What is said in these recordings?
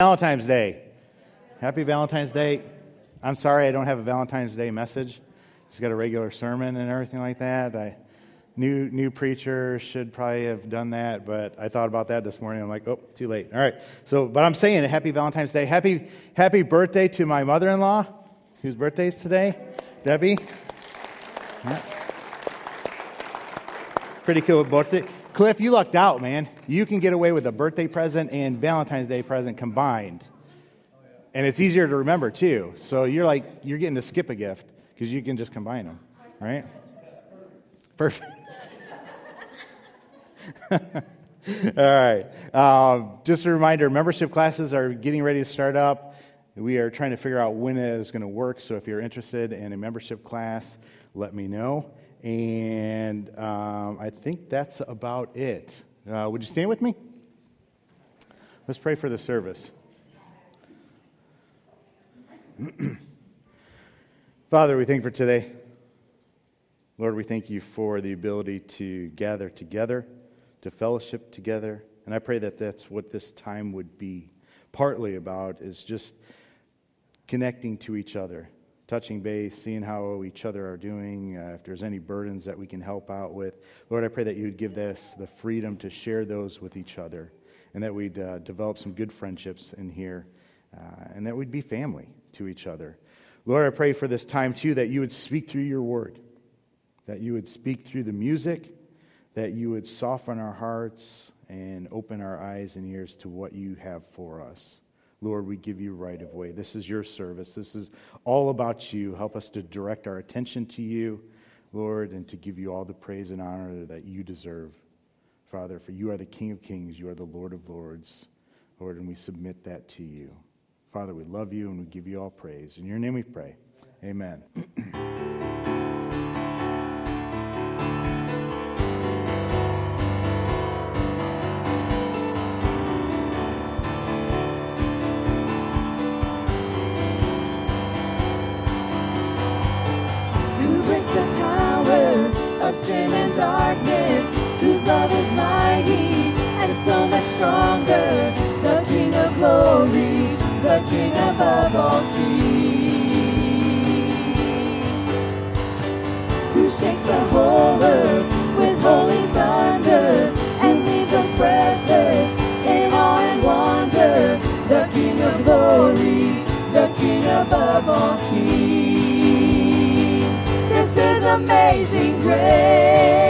Valentine's Day. Happy Valentine's Day. I'm sorry I don't have a Valentine's Day message. Just got a regular sermon and everything like that. I new new preacher should probably have done that, but I thought about that this morning. I'm like, oh, too late. All right. So, but I'm saying happy Valentine's Day. Happy happy birthday to my mother-in-law, whose birthday is today, Debbie. Yeah. Pretty cool birthday. Cliff, you lucked out, man. You can get away with a birthday present and Valentine's Day present combined. And it's easier to remember, too. So you're like, you're getting to skip a gift because you can just combine them, right? Perfect. All right. Um, just a reminder membership classes are getting ready to start up. We are trying to figure out when it is going to work. So if you're interested in a membership class, let me know. And um, I think that's about it. Uh, would you stand with me? Let's pray for the service. Father, we thank you for today. Lord, we thank you for the ability to gather together, to fellowship together. And I pray that that's what this time would be partly about, is just connecting to each other, touching base, seeing how each other are doing, uh, if there's any burdens that we can help out with. Lord, I pray that you would give us the freedom to share those with each other and that we'd uh, develop some good friendships in here uh, and that we'd be family to each other. Lord, I pray for this time too that you would speak through your word, that you would speak through the music, that you would soften our hearts and open our eyes and ears to what you have for us. Lord, we give you right of way. This is your service. This is all about you. Help us to direct our attention to you, Lord, and to give you all the praise and honor that you deserve. Father, for you are the King of kings, you are the Lord of lords, Lord, and we submit that to you. Father, we love you and we give you all praise. In your name we pray. Amen. stronger. The King of glory, the King above all kings, who shakes the whole earth with holy thunder and leaves us breathless in awe and wonder. The King of glory, the King above all kings. This is amazing grace.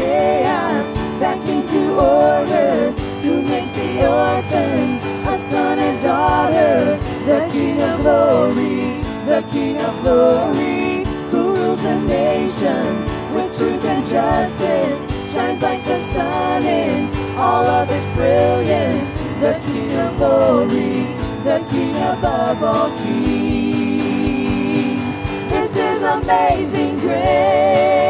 Chaos back into order? Who makes the orphans a son and daughter? The King of glory, the King of glory, who rules the nations with truth and justice, shines like the sun in all of its brilliance. The King of glory, the King above all kings. This is amazing grace.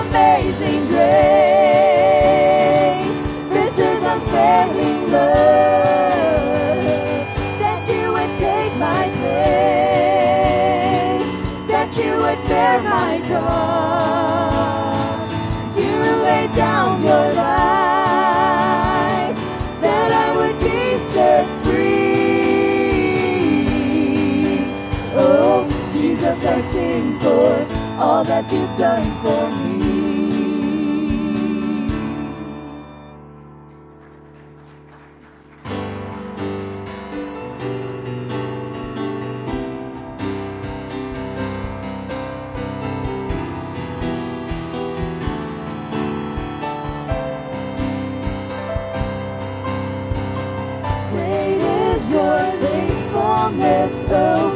amazing grace. This is unfailing love. That you would take my place. That you would bear my cross. You lay down your life. That I would be set free. Oh, Jesus, I sing for all that you've done for me. so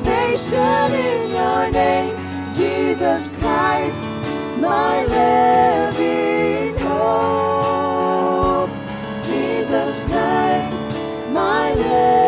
Jesus Christ, my living hope. Jesus Christ, my living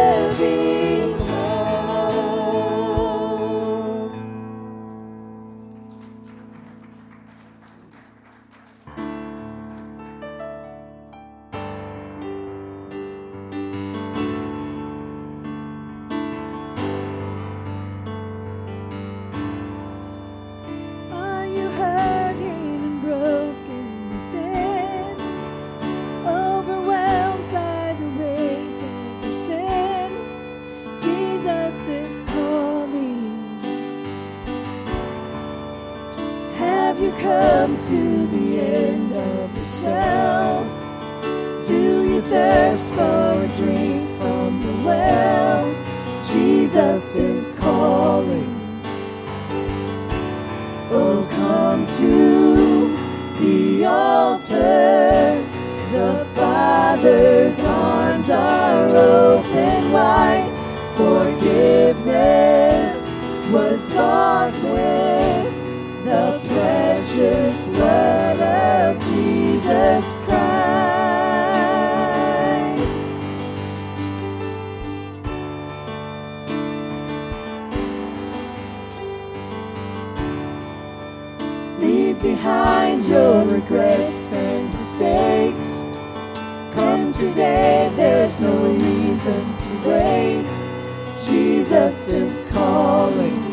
to the end of yourself? Do you thirst for a drink from the well? Jesus is calling. Oh, come to the altar. The Father's arms are open wide. Forgiveness was bought with precious blood of Jesus Christ. Leave behind your regrets and mistakes. Come today, there's no reason to wait. Jesus is calling.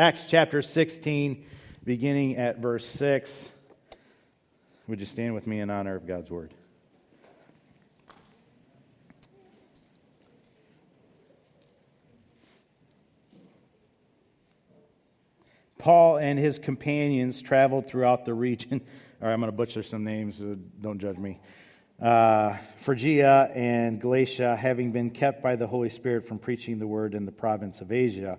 Acts chapter 16, beginning at verse 6. Would you stand with me in honor of God's word? Paul and his companions traveled throughout the region. All right, I'm going to butcher some names, so don't judge me. Uh, Phrygia and Galatia, having been kept by the Holy Spirit from preaching the word in the province of Asia.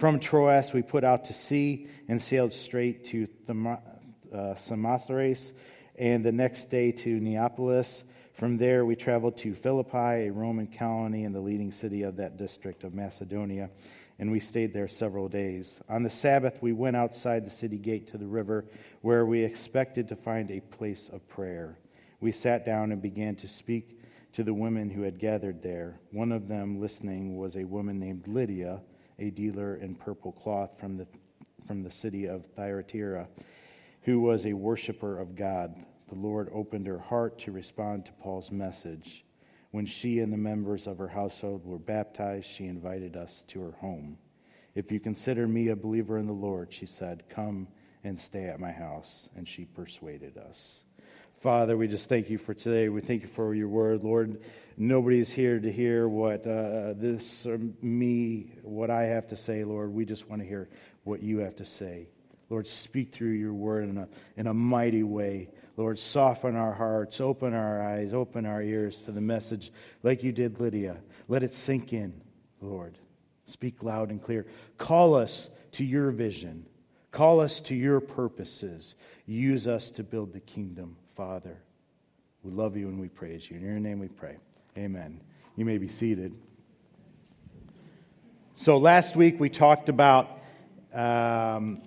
From Troas, we put out to sea and sailed straight to uh, Samothrace, and the next day to Neapolis. From there, we traveled to Philippi, a Roman colony and the leading city of that district of Macedonia, and we stayed there several days. On the Sabbath, we went outside the city gate to the river, where we expected to find a place of prayer. We sat down and began to speak to the women who had gathered there. One of them listening was a woman named Lydia a dealer in purple cloth from the, from the city of Thyatira, who was a worshiper of God. The Lord opened her heart to respond to Paul's message. When she and the members of her household were baptized, she invited us to her home. If you consider me a believer in the Lord, she said, come and stay at my house. And she persuaded us. Father, we just thank you for today. We thank you for your word, Lord. Nobody's here to hear what uh, this or me, what I have to say, Lord. We just want to hear what you have to say. Lord, speak through your word in a, in a mighty way. Lord, soften our hearts, open our eyes, open our ears to the message like you did Lydia. Let it sink in, Lord. Speak loud and clear. Call us to your vision. Call us to your purposes. Use us to build the kingdom Father. We love you and we praise you. In your name we pray. Amen. You may be seated. So, last week we talked about um,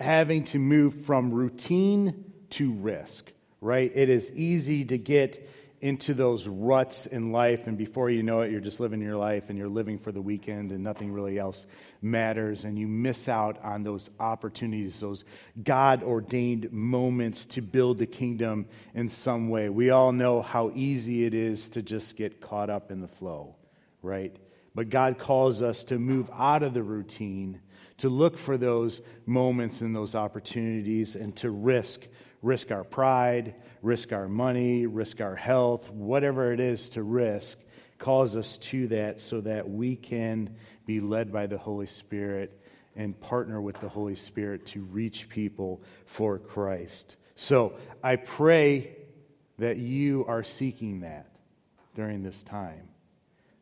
having to move from routine to risk, right? It is easy to get into those ruts in life, and before you know it, you're just living your life and you're living for the weekend, and nothing really else matters, and you miss out on those opportunities, those God ordained moments to build the kingdom in some way. We all know how easy it is to just get caught up in the flow, right? But God calls us to move out of the routine, to look for those moments and those opportunities, and to risk risk our pride, risk our money, risk our health, whatever it is to risk, calls us to that so that we can be led by the Holy Spirit and partner with the Holy Spirit to reach people for Christ. So I pray that you are seeking that during this time.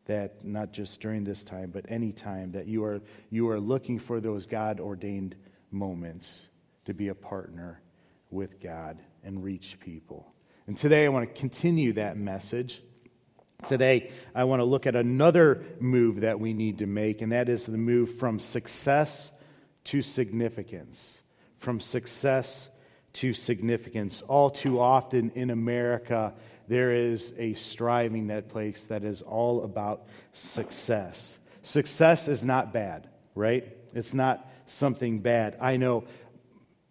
That not just during this time, but any time, that you are, you are looking for those God ordained moments to be a partner with God and reach people. And today I want to continue that message. Today I want to look at another move that we need to make, and that is the move from success to significance. From success to significance. All too often in America, there is a striving that place that is all about success. Success is not bad, right? It's not something bad. I know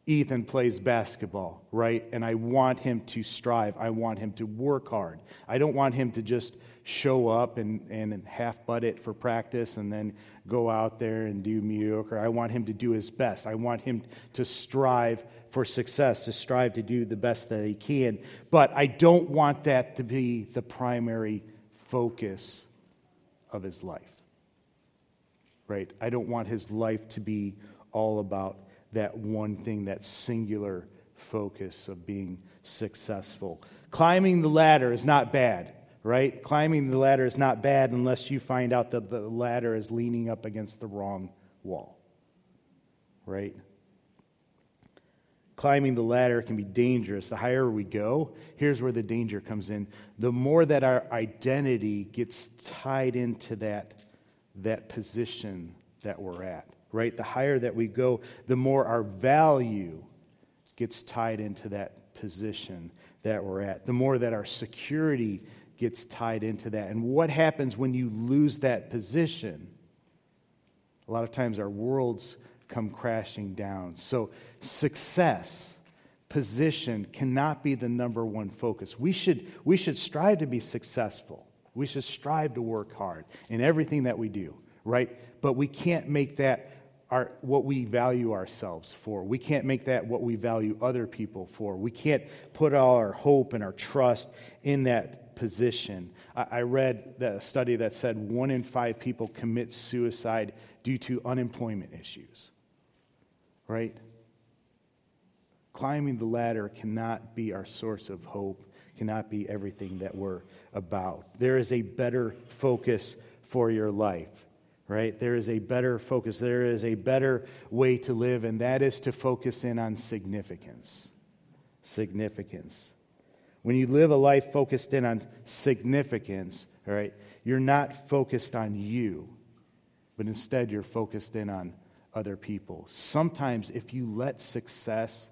Ethan plays basketball, right? And I want him to strive. I want him to work hard. I don't want him to just show up and, and half butt it for practice and then go out there and do mediocre. I want him to do his best. I want him to strive for success, to strive to do the best that he can. But I don't want that to be the primary focus of his life, right? I don't want his life to be all about that one thing, that singular focus of being successful. Climbing the ladder is not bad, right? Climbing the ladder is not bad unless you find out that the ladder is leaning up against the wrong wall, right? Climbing the ladder can be dangerous. The higher we go, here's where the danger comes in. The more that our identity gets tied into that, that position that we're at right? The higher that we go, the more our value gets tied into that position that we're at, the more that our security gets tied into that. And what happens when you lose that position? A lot of times our worlds come crashing down. So, success, position cannot be the number one focus. We should, we should strive to be successful. We should strive to work hard in everything that we do right? But we can't make that our, what we value ourselves for. We can't make that what we value other people for. We can't put all our hope and our trust in that position. I, I read a study that said one in five people commit suicide due to unemployment issues, right? Climbing the ladder cannot be our source of hope, cannot be everything that we're about. There is a better focus for your life right? There is a better focus. There is a better way to live, and that is to focus in on significance. Significance. When you live a life focused in on significance, all right, you're not focused on you, but instead you're focused in on other people. Sometimes, if you let success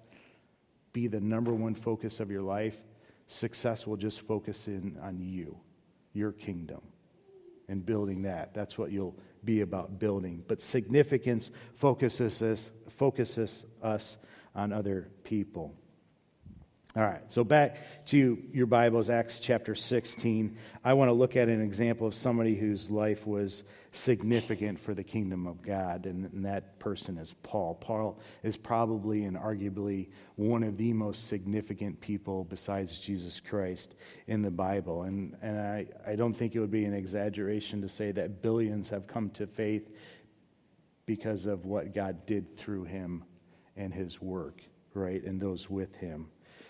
be the number one focus of your life, success will just focus in on you, your kingdom, and building that. That's what you'll be about building. But significance focuses us, focuses us on other people. All right, so back to your Bibles, Acts chapter 16. I want to look at an example of somebody whose life was significant for the kingdom of God, and, that person is Paul. Paul is probably and arguably one of the most significant people besides Jesus Christ in the Bible. And, and I, I don't think it would be an exaggeration to say that billions have come to faith because of what God did through him and his work, right, and those with him.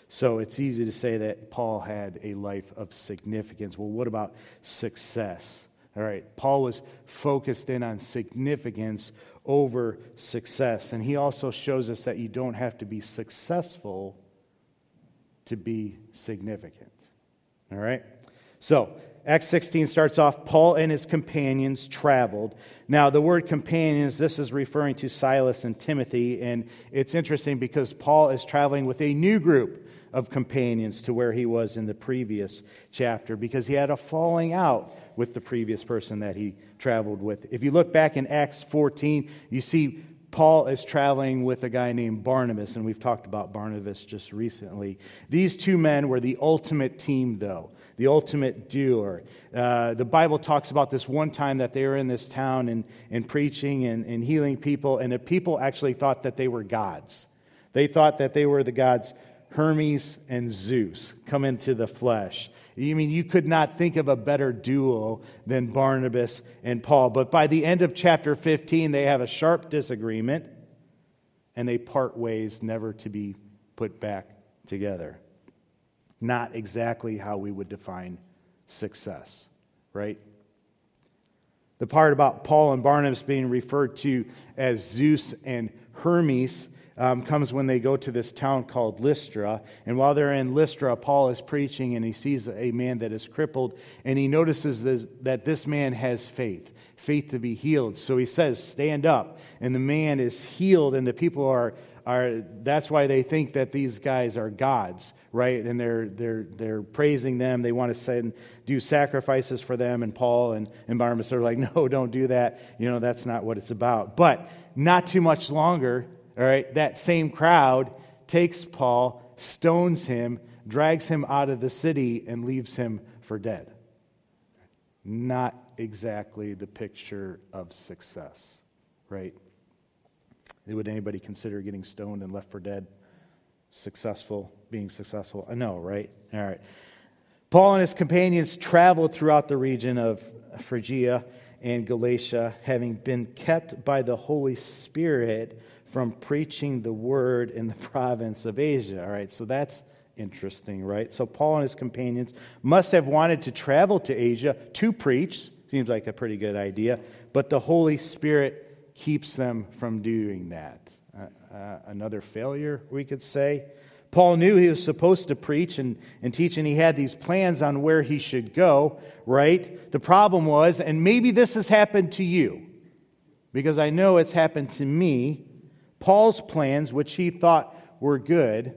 So it's easy to say that Paul had a life of significance. Well, what about success? All right, Paul was focused in on significance over success. And he also shows us that you don't have to be successful to be significant. All right? So, Acts 16 starts off Paul and his companions traveled. Now, the word companions, this is referring to Silas and Timothy. And it's interesting because Paul is traveling with a new group of companions to where he was in the previous chapter because he had a falling out with the previous person that he traveled with. If you look back in Acts 14, you see Paul is traveling with a guy named Barnabas, and we've talked about Barnabas just recently. These two men were the ultimate team, though, the ultimate doer. Uh, the Bible talks about this one time that they were in this town and, and preaching and, and healing people, and the people actually thought that they were gods. They thought that they were the gods Hermes and Zeus come into the flesh. You mean you could not think of a better duo than Barnabas and Paul. But by the end of chapter 15, they have a sharp disagreement and they part ways, never to be put back together. Not exactly how we would define success, right? The part about Paul and Barnabas being referred to as Zeus and Hermes um, comes when they go to this town called Lystra. And while they're in Lystra, Paul is preaching and he sees a man that is crippled and he notices this, that this man has faith, faith to be healed. So he says, Stand up. And the man is healed, and the people are. Are, that's why they think that these guys are gods, right? And they're, they're, they're praising them. They want to send, do sacrifices for them. And Paul and, and Barnabas are like, no, don't do that. You know, that's not what it's about. But not too much longer, all right, that same crowd takes Paul, stones him, drags him out of the city, and leaves him for dead. Not exactly the picture of success, right? Would anybody consider getting stoned and left for dead successful, being successful? I know, right? All right. Paul and his companions traveled throughout the region of Phrygia and Galatia, having been kept by the Holy Spirit from preaching the word in the province of Asia. All right, so that's interesting, right? So Paul and his companions must have wanted to travel to Asia to preach. Seems like a pretty good idea, but the Holy Spirit keeps them from doing that. Uh, uh, another failure, we could say. Paul knew he was supposed to preach and, and teach, and he had these plans on where he should go, right? The problem was, and maybe this has happened to you, because I know it's happened to me, Paul's plans, which he thought were good,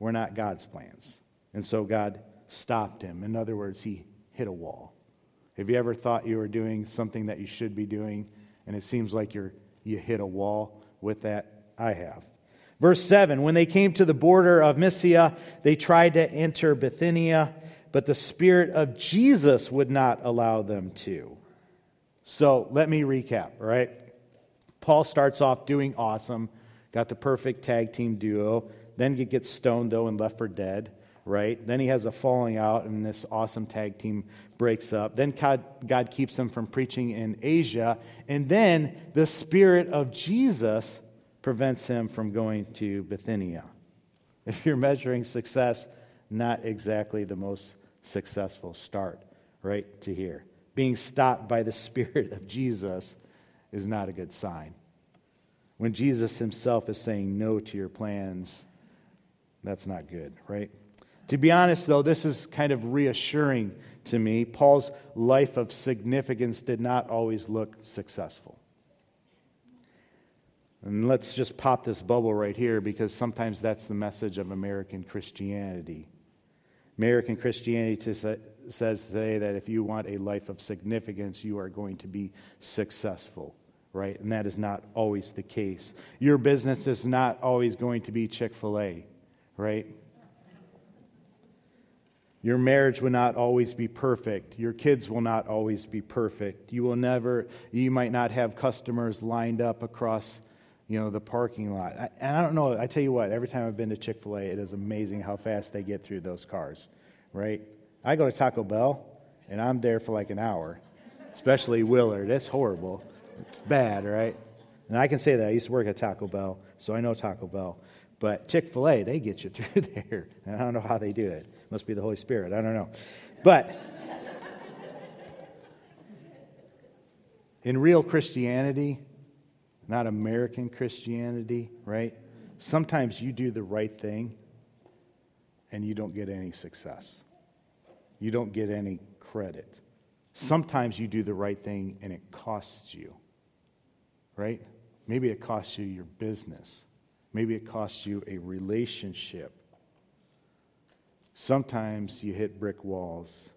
were not God's plans. And so God stopped him. In other words, he hit a wall. Have you ever thought you were doing something that you should be doing, and it seems like you're, you hit a wall with that? I have. Verse 7 When they came to the border of Mysia, they tried to enter Bithynia, but the Spirit of Jesus would not allow them to. So let me recap, right? Paul starts off doing awesome, got the perfect tag team duo, then he gets stoned, though, and left for dead, right? Then he has a falling out, and this awesome tag team breaks up. Then God, God keeps him from preaching in Asia, and then the Spirit of Jesus prevents him from going to Bithynia. If you're measuring success, not exactly the most successful start, right, to here. Being stopped by the Spirit of Jesus is not a good sign. When Jesus himself is saying no to your plans, that's not good, right? To be honest, though, this is kind of reassuring to me. Paul's life of significance did not always look successful. And let's just pop this bubble right here because sometimes that's the message of American Christianity. American Christianity says today that if you want a life of significance, you are going to be successful, right? And that is not always the case. Your business is not always going to be Chick fil A, right? Your marriage will not always be perfect. Your kids will not always be perfect. You will never, you might not have customers lined up across you know, the parking lot. I, and I don't know, I tell you what, every time I've been to Chick fil A, it is amazing how fast they get through those cars, right? I go to Taco Bell, and I'm there for like an hour, especially Willard. It's horrible. It's bad, right? And I can say that. I used to work at Taco Bell, so I know Taco Bell. But Chick fil A, they get you through there. And I don't know how they do it. Must be the Holy Spirit. I don't know. But in real Christianity, not American Christianity, right? Sometimes you do the right thing and you don't get any success. You don't get any credit. Sometimes you do the right thing and it costs you, right? Maybe it costs you your business. Maybe it costs you a relationship. Sometimes you hit brick walls.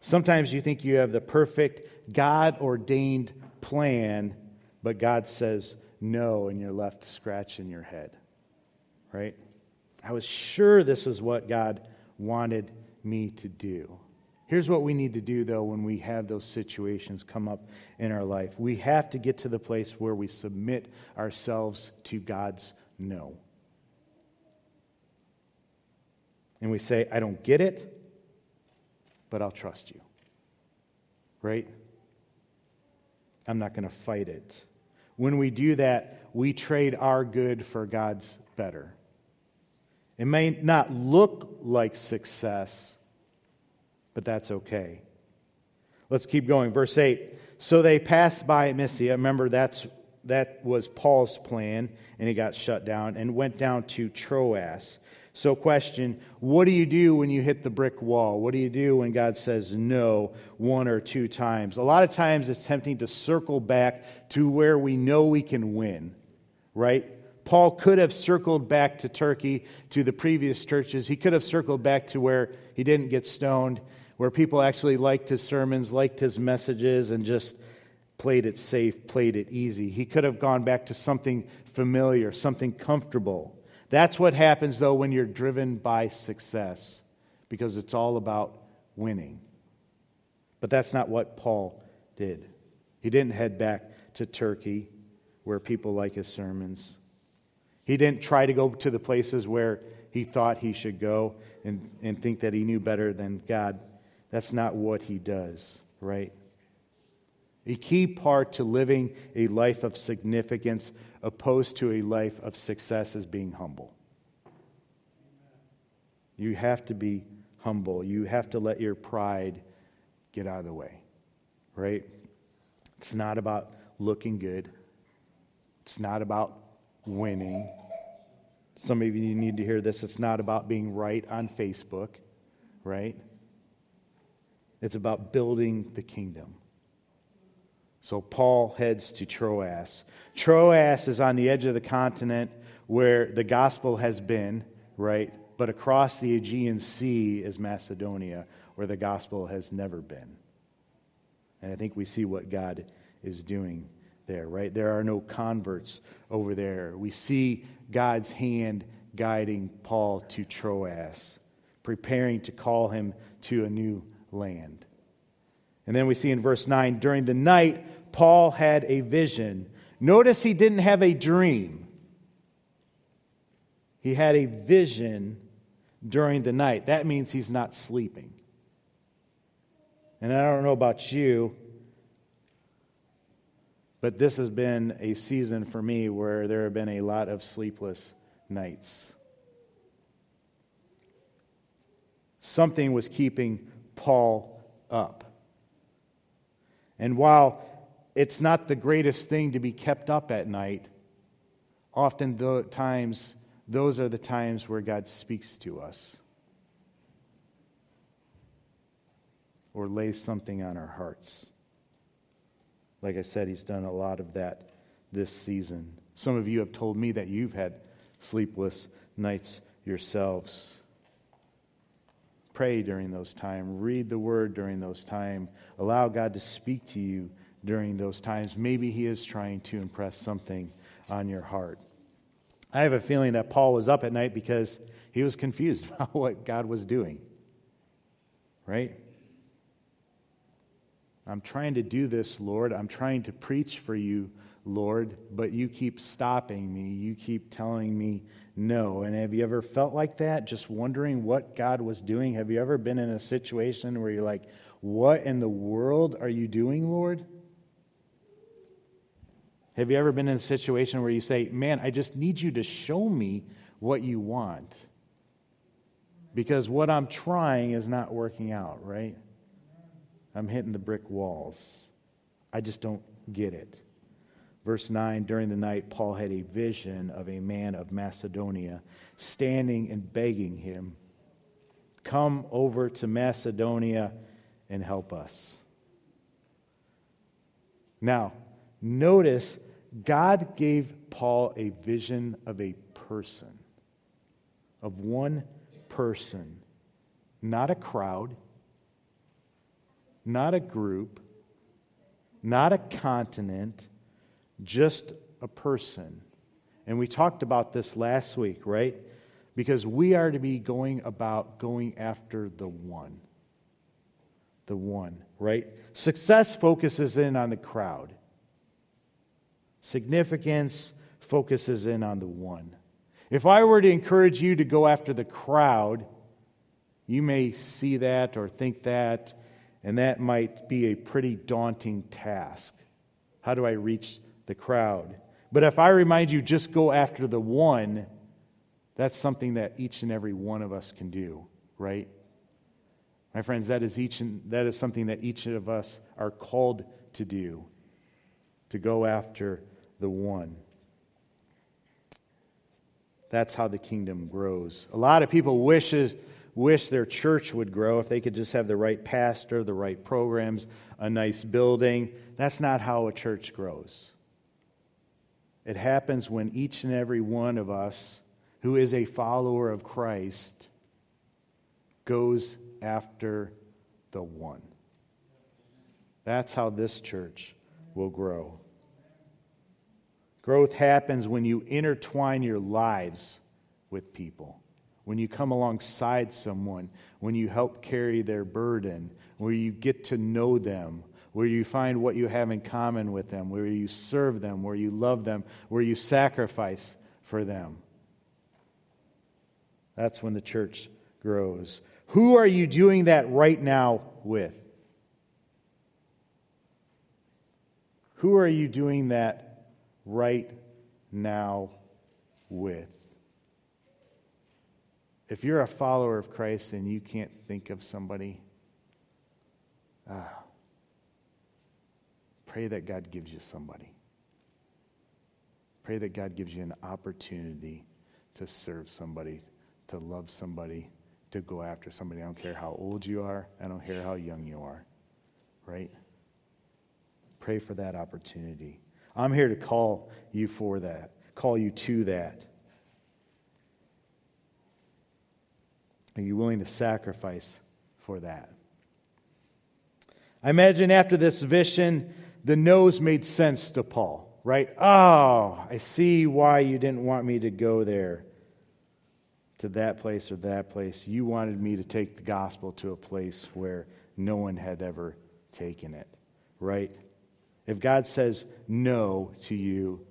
Sometimes you think you have the perfect God ordained plan but God says no, and you're left scratching your head. Right? I was sure this is what God wanted me to do. Here's what we need to do, though, when we have those situations come up in our life. We have to get to the place where we submit ourselves to God's no. And we say, I don't get it, but I'll trust you. Right? I'm not going to fight it. When we do that, we trade our good for God's better. It may not look like success, but that's okay. Let's keep going. Verse 8. So they passed by Mysia. Remember, that's, that was Paul's plan, and he got shut down, and went down to Troas. So, question what do you do when you hit the brick wall? What do you do when God says no one or two times? A lot of times it's tempting to circle back to where we know we can win, right? Paul could have circled back to Turkey, to the previous churches. He could have circled back to where he didn't get stoned, where people actually liked his sermons, liked his messages, and just played it safe, played it easy. He could have gone back to something familiar, something comfortable. That's what happens, though, when you're driven by success, because it's all about winning. But that's not what Paul did. He didn't head back to Turkey, where people like his sermons. He didn't try to go to the places where he thought he should go and, and think that he knew better than God. That's not what he does, right? A key part to living a life of significance opposed to a life of success is being humble. You have to be humble. You have to let your pride get out of the way, right? It's not about looking good, it's not about winning. Some of you need to hear this. It's not about being right on Facebook, right? It's about building the kingdom. So Paul heads to Troas. Troas is on the edge of the continent where the gospel has been, right? But across the Aegean Sea is Macedonia, where the gospel has never been. And I think we see what God is doing there, right? There are no converts over there. We see God's hand guiding Paul to Troas, preparing to call him to a new land. And then we see in verse 9 during the night, Paul had a vision. Notice he didn't have a dream, he had a vision during the night. That means he's not sleeping. And I don't know about you, but this has been a season for me where there have been a lot of sleepless nights. Something was keeping Paul up. And while it's not the greatest thing to be kept up at night, often the times those are the times where God speaks to us or lays something on our hearts. Like I said, He's done a lot of that this season. Some of you have told me that you've had sleepless nights yourselves. Pray during those times. Read the word during those times. Allow God to speak to you during those times. Maybe He is trying to impress something on your heart. I have a feeling that Paul was up at night because he was confused about what God was doing. Right? I'm trying to do this, Lord. I'm trying to preach for you, Lord, but you keep stopping me. You keep telling me no. And have you ever felt like that, just wondering what God was doing? Have you ever been in a situation where you're like, what in the world are you doing, Lord? Have you ever been in a situation where you say, Man, I just need you to show me what you want? Because what I'm trying is not working out, right? I'm hitting the brick walls. I just don't get it. Verse 9 During the night, Paul had a vision of a man of Macedonia standing and begging him, Come over to Macedonia and help us. Now, Notice God gave Paul a vision of a person, of one person, not a crowd, not a group, not a continent, just a person. And we talked about this last week, right? Because we are to be going about going after the one. The one, right? Success focuses in on the crowd. Significance focuses in on the one. If I were to encourage you to go after the crowd, you may see that or think that, and that might be a pretty daunting task. How do I reach the crowd? But if I remind you, just go after the one, that's something that each and every one of us can do, right? My friends, that is, each and, that is something that each of us are called to do, to go after the one. That's how the kingdom grows. A lot of people wishes, wish their church would grow if they could just have the right pastor, the right programs, a nice building. That's not how a church grows. It happens when each and every one of us who is a follower of Christ goes after the one. That's how this church will grow. Growth happens when you intertwine your lives with people, when you come alongside someone, when you help carry their burden, where you get to know them, where you find what you have in common with them, where you serve them, where you love them, where you sacrifice for them. That's when the church grows. Who are you doing that right now with? Who are you doing that right now with. If you're a follower of Christ and you can't think of somebody, ah, pray that God gives you somebody. Pray that God gives you an opportunity to serve somebody, to love somebody, to go after somebody. I don't care how old you are, I don't care how young you are, right? Pray for that opportunity. I'm here to call you for that, call you to that. Are you willing to sacrifice for that? I imagine after this vision, the no's made sense to Paul, right? Oh, I see why you didn't want me to go there, to that place or that place. You wanted me to take the gospel to a place where no one had ever taken it, right? If God says no to you,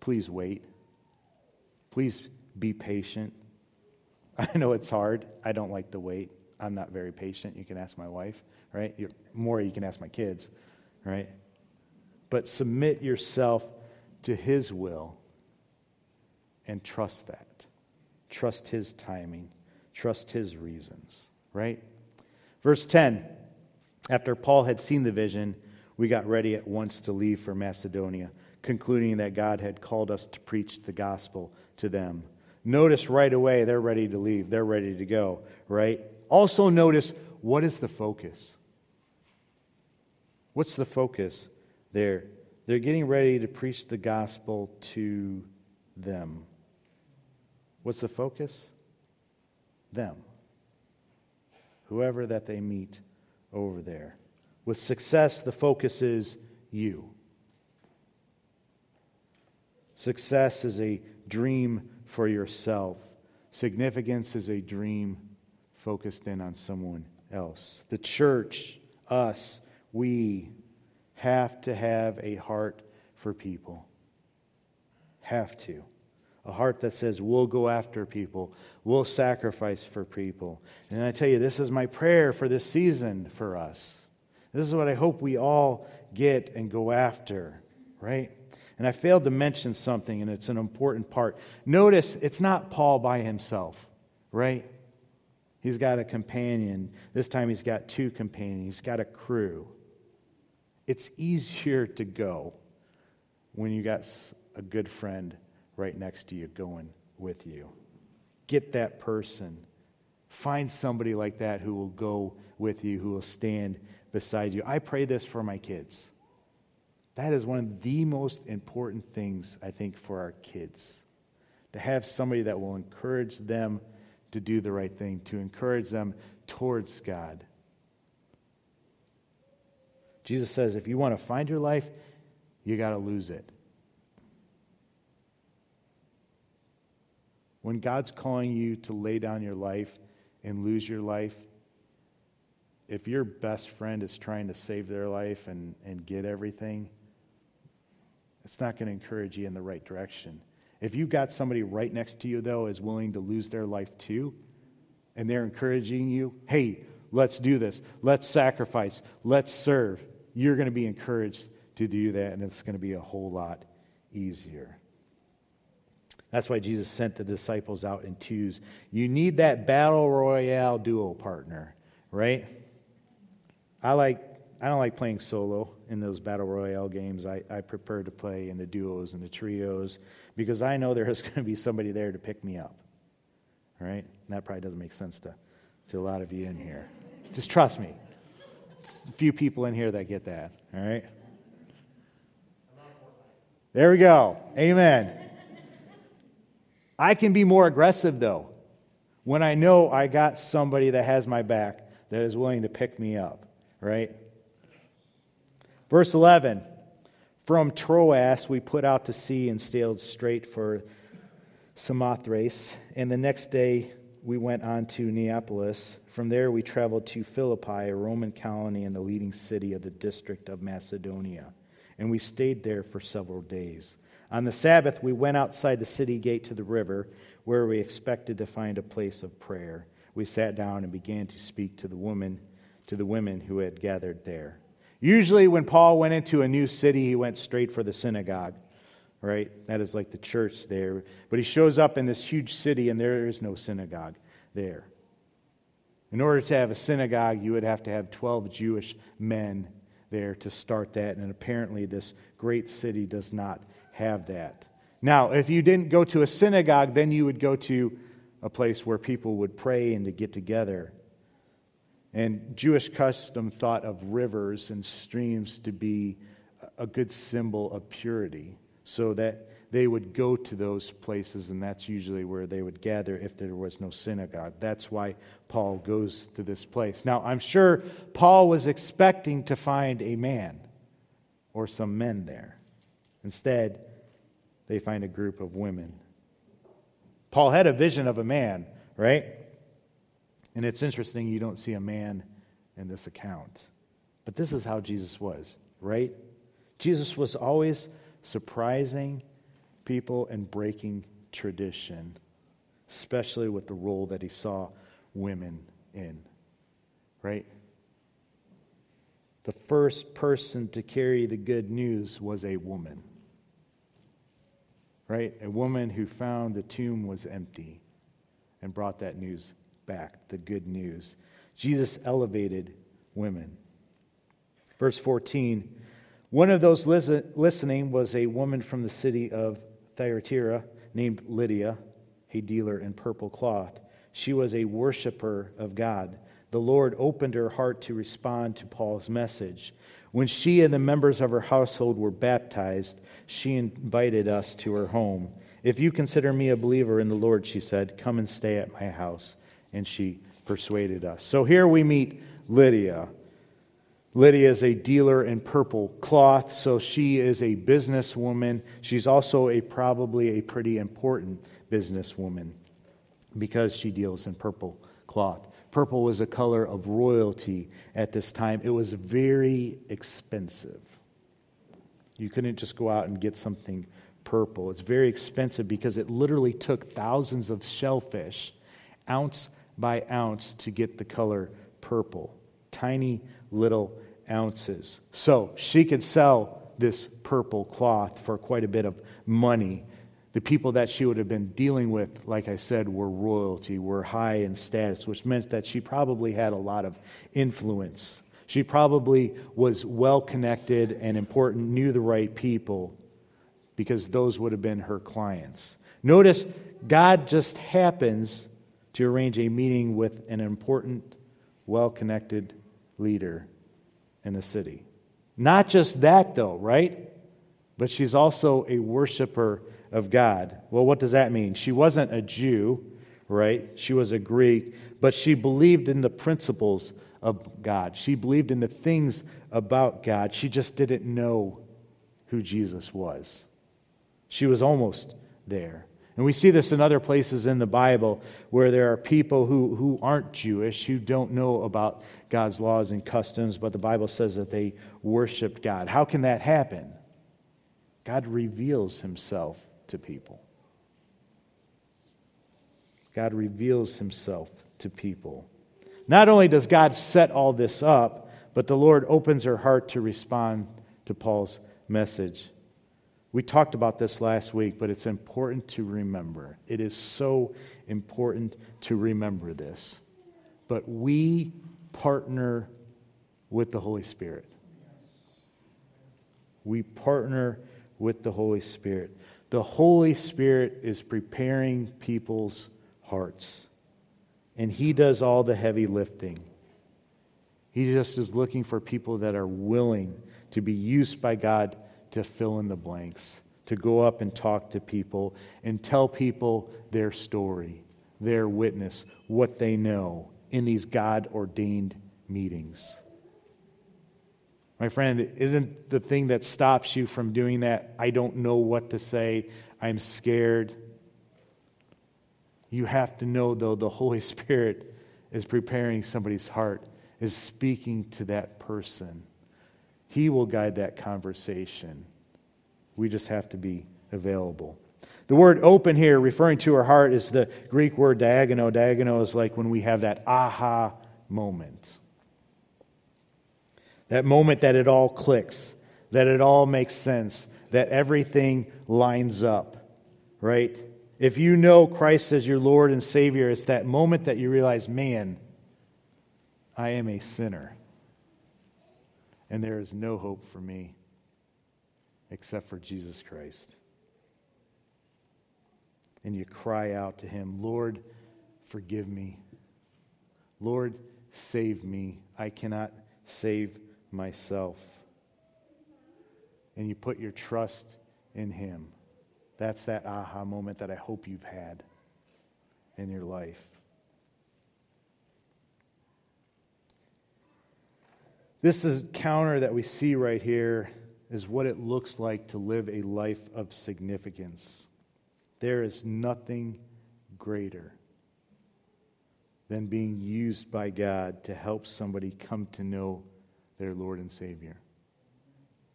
please wait. Please be patient. I know it's hard. I don't like to wait. I'm not very patient. You can ask my wife, right? You're, more, you can ask my kids, right? But submit yourself to His will and trust that. Trust His timing, trust His reasons, right? Verse 10 After Paul had seen the vision, we got ready at once to leave for Macedonia, concluding that God had called us to preach the gospel to them. Notice right away they're ready to leave, they're ready to go, right? Also, notice what is the focus? What's the focus there? They're getting ready to preach the gospel to them. What's the focus? Them. Whoever that they meet over there. With success, the focus is you. Success is a dream for yourself, significance is a dream focused in on someone else. The church, us, we have to have a heart for people. Have to. A heart that says, we'll go after people, we'll sacrifice for people. And I tell you, this is my prayer for this season for us. This is what I hope we all get and go after, right? And I failed to mention something, and it's an important part. Notice it's not Paul by himself, right? He's got a companion. This time he's got two companions, he's got a crew. It's easier to go when you got a good friend right next to you going with you. Get that person. Find somebody like that who will go with you, who will stand beside you. I pray this for my kids. That is one of the most important things, I think, for our kids. To have somebody that will encourage them to do the right thing, to encourage them towards God. Jesus says if you want to find your life, you got to lose it. When God's calling you to lay down your life and lose your life, if your best friend is trying to save their life and, and get everything, it's not going to encourage you in the right direction. If you've got somebody right next to you, though, is willing to lose their life too, and they're encouraging you, hey, let's do this, let's sacrifice, let's serve, you're going to be encouraged to do that, and it's going to be a whole lot easier. That's why Jesus sent the disciples out in twos. You need that battle royale duo partner, right? I like I don't like playing solo in those battle royale games. I, I prefer to play in the duos and the trios because I know there is going to be somebody there to pick me up. All right? And that probably doesn't make sense to, to a lot of you in here. Just trust me. Few people in here that get that. All right? There we go. Amen. I can be more aggressive, though, when I know I got somebody that has my back that is willing to pick me up, right? Verse 11 From Troas we put out to sea and sailed straight for Samothrace, and the next day we went on to Neapolis. From there we traveled to Philippi, a Roman colony and the leading city of the district of Macedonia, and we stayed there for several days. On the Sabbath, we went outside the city gate to the river, where we expected to find a place of prayer. We sat down and began to speak to the woman, to the women who had gathered there. Usually, when Paul went into a new city, he went straight for the synagogue, right? That is like the church there. But he shows up in this huge city, and there is no synagogue there. In order to have a synagogue, you would have to have 12 Jewish men there to start that, and apparently, this great city does not have that. Now, if you didn't go to a synagogue, then you would go to a place where people would pray and to get together. And Jewish custom thought of rivers and streams to be a good symbol of purity, so that they would go to those places, and that's usually where they would gather if there was no synagogue. That's why Paul goes to this place. Now, I'm sure Paul was expecting to find a man or some men there. Instead, they find a group of women. Paul had a vision of a man, right? And it's interesting you don't see a man in this account. But this is how Jesus was, right? Jesus was always surprising people and breaking tradition, especially with the role that he saw women in. Right? The first person to carry the good news was a woman. Right? A woman who found the tomb was empty and brought that news back, the good news. Jesus elevated women. Verse 14 One of those listening was a woman from the city of Thyatira named Lydia, a dealer in purple cloth. She was a worshiper of God. The Lord opened her heart to respond to Paul's message. When she and the members of her household were baptized, she invited us to her home. If you consider me a believer in the Lord, she said, come and stay at my house. And she persuaded us. So here we meet Lydia. Lydia is a dealer in purple cloth, so she is a businesswoman. She's also a probably a pretty important businesswoman because she deals in purple cloth. Purple was a color of royalty at this time. It was very expensive. You couldn't just go out and get something purple. It's very expensive because it literally took thousands of shellfish, ounce by ounce, to get the color purple. Tiny little ounces. So she could sell this purple cloth for quite a bit of money. The people that she would have been dealing with, like I said, were royalty, were high in status, which meant that she probably had a lot of influence. She probably was well connected and important, knew the right people, because those would have been her clients. Notice, God just happens to arrange a meeting with an important, well connected leader in the city. Not just that, though, right? But she's also a worshiper of God. Well, what does that mean? She wasn't a Jew, right? She was a Greek, but she believed in the principles of God. She believed in the things about God. She just didn't know who Jesus was. She was almost there. And we see this in other places in the Bible where there are people who, who aren't Jewish, who don't know about God's laws and customs, but the Bible says that they worshiped God. How can that happen? God reveals himself to people. God reveals himself to people. Not only does God set all this up, but the Lord opens her heart to respond to Paul's message. We talked about this last week, but it's important to remember. It is so important to remember this. But we partner with the Holy Spirit. We partner with the Holy Spirit. The Holy Spirit is preparing people's hearts, and He does all the heavy lifting. He just is looking for people that are willing to be used by God to fill in the blanks, to go up and talk to people and tell people their story, their witness, what they know in these God ordained meetings. My friend, isn't the thing that stops you from doing that, I don't know what to say, I'm scared? You have to know, though, the Holy Spirit is preparing somebody's heart, is speaking to that person. He will guide that conversation. We just have to be available. The word open here, referring to our heart, is the Greek word diagono. Diagono is like when we have that aha moment. That moment that it all clicks, that it all makes sense, that everything lines up, right? If you know Christ as your Lord and Savior, it's that moment that you realize, man, I am a sinner and there is no hope for me except for Jesus Christ. And you cry out to him, Lord, forgive me. Lord, save me. I cannot save myself. And you put your trust in him. That's that aha moment that I hope you've had in your life. This is counter that we see right here is what it looks like to live a life of significance. There is nothing greater than being used by God to help somebody come to know their Lord and Savior.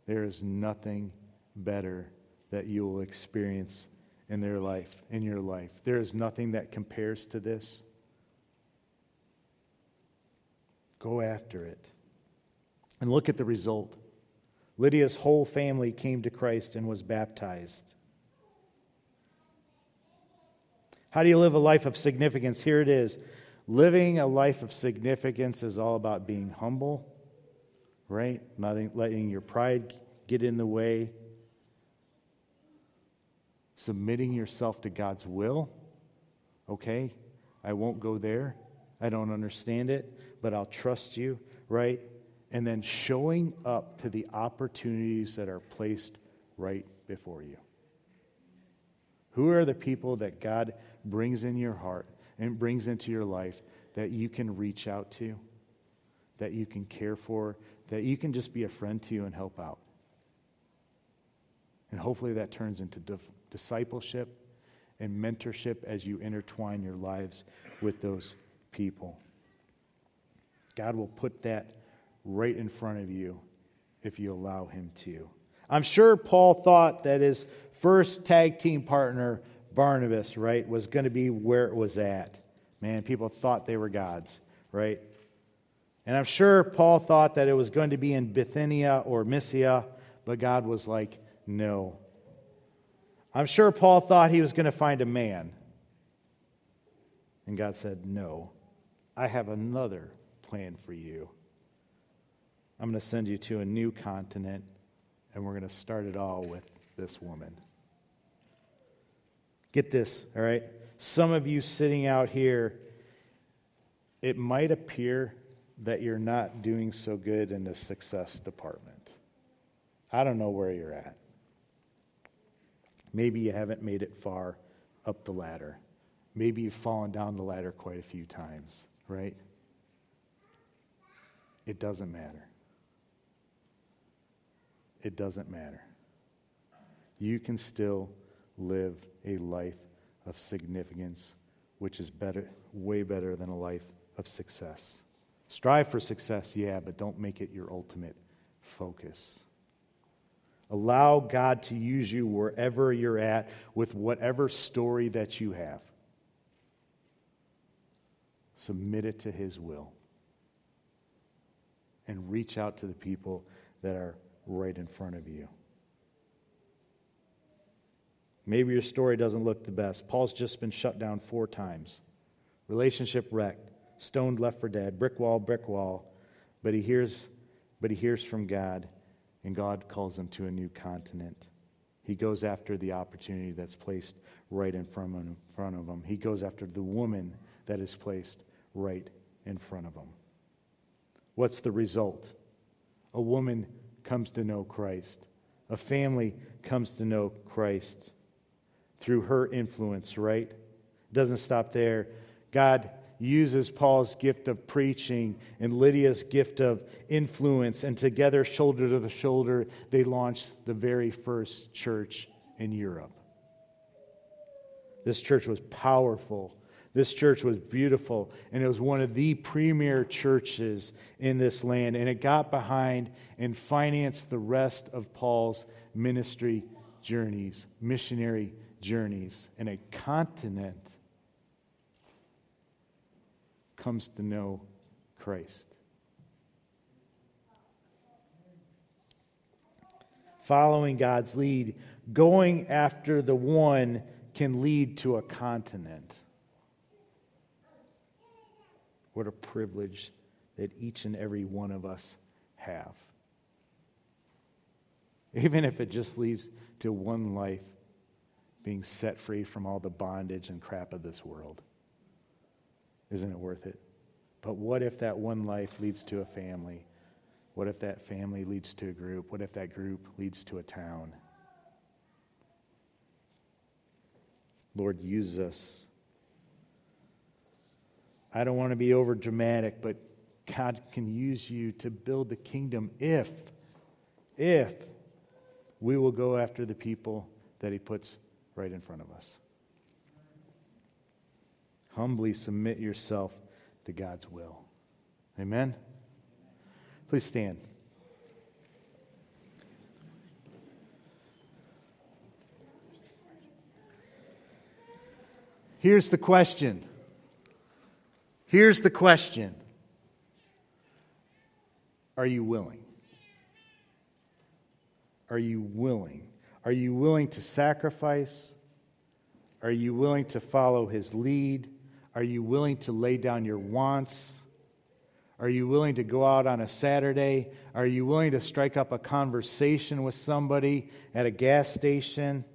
There is nothing better that you will experience in their life, in your life. There is nothing that compares to this. Go after it. And look at the result. Lydia's whole family came to Christ and was baptized. How do you live a life of significance? Here it is. Living a life of significance is all about being humble, right? Not letting your pride get in the way, submitting yourself to God's will. Okay, I won't go there. I don't understand it, but I'll trust you, right? And then showing up to the opportunities that are placed right before you. Who are the people that God brings in your heart and brings into your life that you can reach out to, that you can care for, that you can just be a friend to you and help out? And hopefully that turns into discipleship and mentorship as you intertwine your lives with those people. God will put that right in front of you if you allow Him to. I'm sure Paul thought that his first tag team partner, Barnabas, right, was going to be where it was at. Man, people thought they were gods, right? And I'm sure Paul thought that it was going to be in Bithynia or Mysia, but God was like, no. I'm sure Paul thought he was going to find a man. And God said, No, I have another plan for you. I'm going to send you to a new continent, and we're going to start it all with this woman. Get this, all right? Some of you sitting out here, it might appear that you're not doing so good in the success department. I don't know where you're at. Maybe you haven't made it far up the ladder. Maybe you've fallen down the ladder quite a few times, right? It doesn't matter. It doesn't matter. You can still live a life of significance, which is better, way better than a life of success. Strive for success, yeah, but don't make it your ultimate focus. Allow God to use you wherever you're at with whatever story that you have. Submit it to His will. And reach out to the people that are right in front of you. Maybe your story doesn't look the best. Paul's just been shut down four times. Relationship wrecked, stoned left for dead, brick wall, brick wall. But he hears, but he hears from God and God calls him to a new continent. He goes after the opportunity that's placed right in front of him. He goes after the woman that is placed right in front of him. What's the result? A woman comes to know Christ. A family comes to know Christ through her influence, right? It doesn't stop there. God uses Paul's gift of preaching and Lydia's gift of influence, and together, shoulder to the shoulder, they launched the very first church in Europe. This church was powerful. This church was beautiful, and it was one of the premier churches in this land. And it got behind and financed the rest of Paul's ministry journeys, missionary journeys, And a continent comes to know Christ. Following God's lead, going after the one can lead to a continent. What a privilege that each and every one of us have. Even if it just leads to one life being set free from all the bondage and crap of this world. Isn't it worth it? But what if that one life leads to a family? What if that family leads to a group? What if that group leads to a town? Lord, use us. I don't want to be over dramatic, but God can use you to build the kingdom if, if we will go after the people that He puts right in front of us. Humbly submit yourself to God's will. Amen? Please stand. Here's the question. Here's the question Are you willing? Are you willing? Are you willing to sacrifice? Are you willing to follow his lead? Are you willing to lay down your wants? Are you willing to go out on a Saturday? Are you willing to strike up a conversation with somebody at a gas station?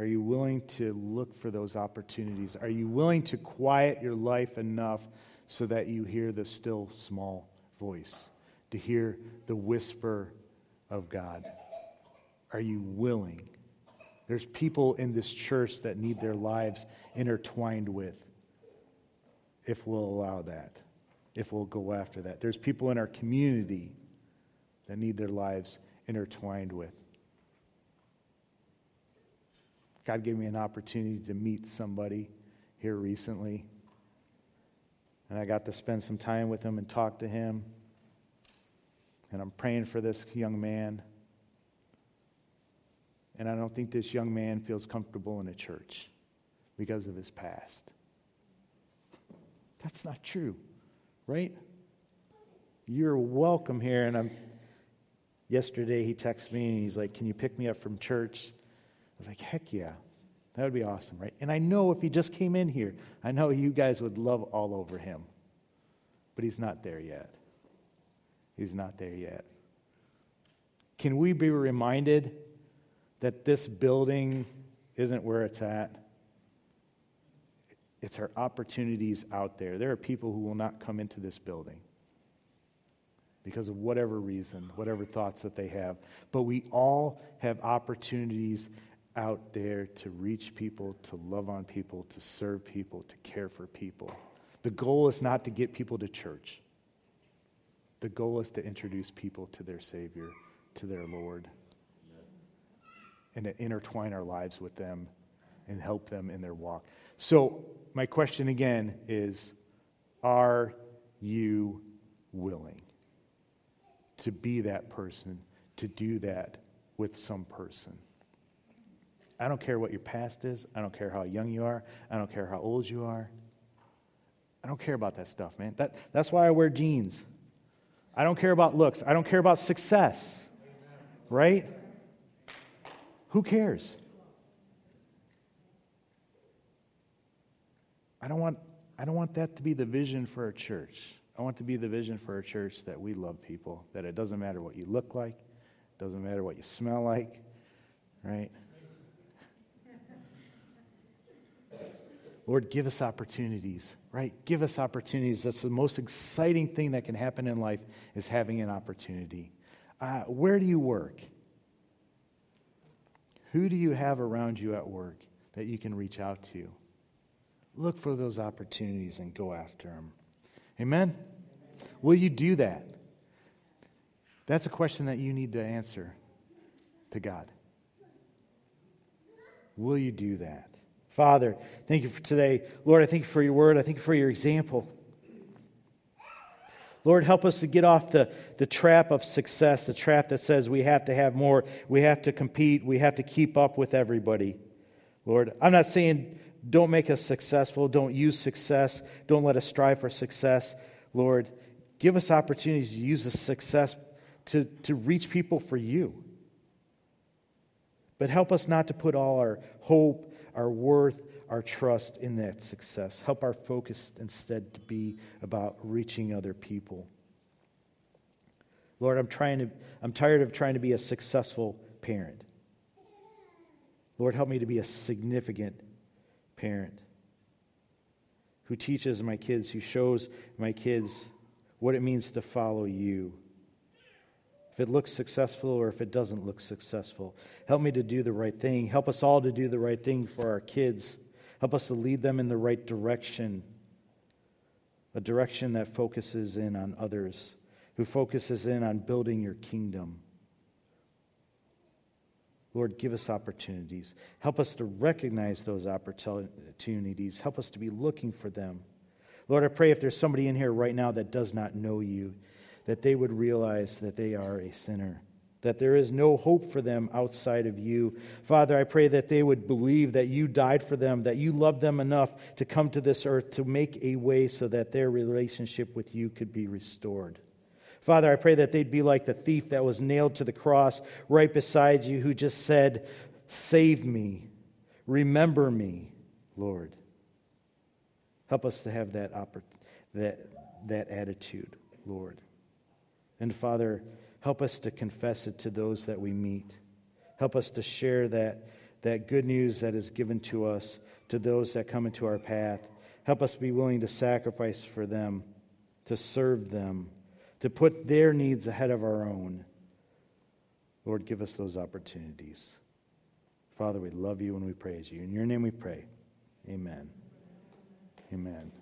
Are you willing to look for those opportunities? Are you willing to quiet your life enough so that you hear the still small voice, to hear the whisper of God? Are you willing? There's people in this church that need their lives intertwined with, if we'll allow that, if we'll go after that. There's people in our community that need their lives intertwined with. God gave me an opportunity to meet somebody here recently. And I got to spend some time with him and talk to him. And I'm praying for this young man. And I don't think this young man feels comfortable in a church because of his past. That's not true, right? You're welcome here. And I'm yesterday he texted me and he's like, Can you pick me up from church? I was like, Heck yeah. That would be awesome, right? And I know if he just came in here, I know you guys would love all over him. But he's not there yet. He's not there yet. Can we be reminded that this building isn't where it's at? It's our opportunities out there. There are people who will not come into this building because of whatever reason, whatever thoughts that they have. But we all have opportunities out there to reach people, to love on people, to serve people, to care for people. The goal is not to get people to church. The goal is to introduce people to their Savior, to their Lord, and to intertwine our lives with them and help them in their walk. So, my question again is Are you willing to be that person, to do that with some person? I don't care what your past is. I don't care how young you are. I don't care how old you are. I don't care about that stuff, man. That, that's why I wear jeans. I don't care about looks. I don't care about success. Right? Who cares? I don't want, I don't want that to be the vision for a church. I want to be the vision for a church that we love people, that it doesn't matter what you look like, doesn't matter what you smell like, right? Lord, give us opportunities, right? Give us opportunities. That's the most exciting thing that can happen in life is having an opportunity. Uh, where do you work? Who do you have around you at work that you can reach out to? Look for those opportunities and go after them. Amen? Will you do that? That's a question that you need to answer to God. Will you do that? Father, thank you for today. Lord, I thank you for your word. I thank you for your example. Lord, help us to get off the, the trap of success, the trap that says we have to have more, we have to compete, we have to keep up with everybody. Lord, I'm not saying don't make us successful, don't use success, don't let us strive for success. Lord, give us opportunities to use the success to, to reach people for you. But help us not to put all our hope our worth, our trust in that success. Help our focus instead to be about reaching other people. Lord, I'm trying to I'm tired of trying to be a successful parent. Lord, help me to be a significant parent who teaches my kids, who shows my kids what it means to follow you if it looks successful or if it doesn't look successful. Help me to do the right thing. Help us all to do the right thing for our kids. Help us to lead them in the right direction, a direction that focuses in on others, who focuses in on building your kingdom. Lord, give us opportunities. Help us to recognize those opportunities. Help us to be looking for them. Lord, I pray if there's somebody in here right now that does not know you, that they would realize that they are a sinner that there is no hope for them outside of you. Father, I pray that they would believe that you died for them, that you loved them enough to come to this earth to make a way so that their relationship with you could be restored. Father, I pray that they'd be like the thief that was nailed to the cross right beside you, who just said, Save me, remember me, Lord. Help us to have that, that, that attitude, Lord. And Father, help us to confess it to those that we meet. Help us to share that, that good news that is given to us to those that come into our path. Help us be willing to sacrifice for them, to serve them, to put their needs ahead of our own. Lord, give us those opportunities. Father, we love you and we praise you. In your name we pray. Amen. Amen.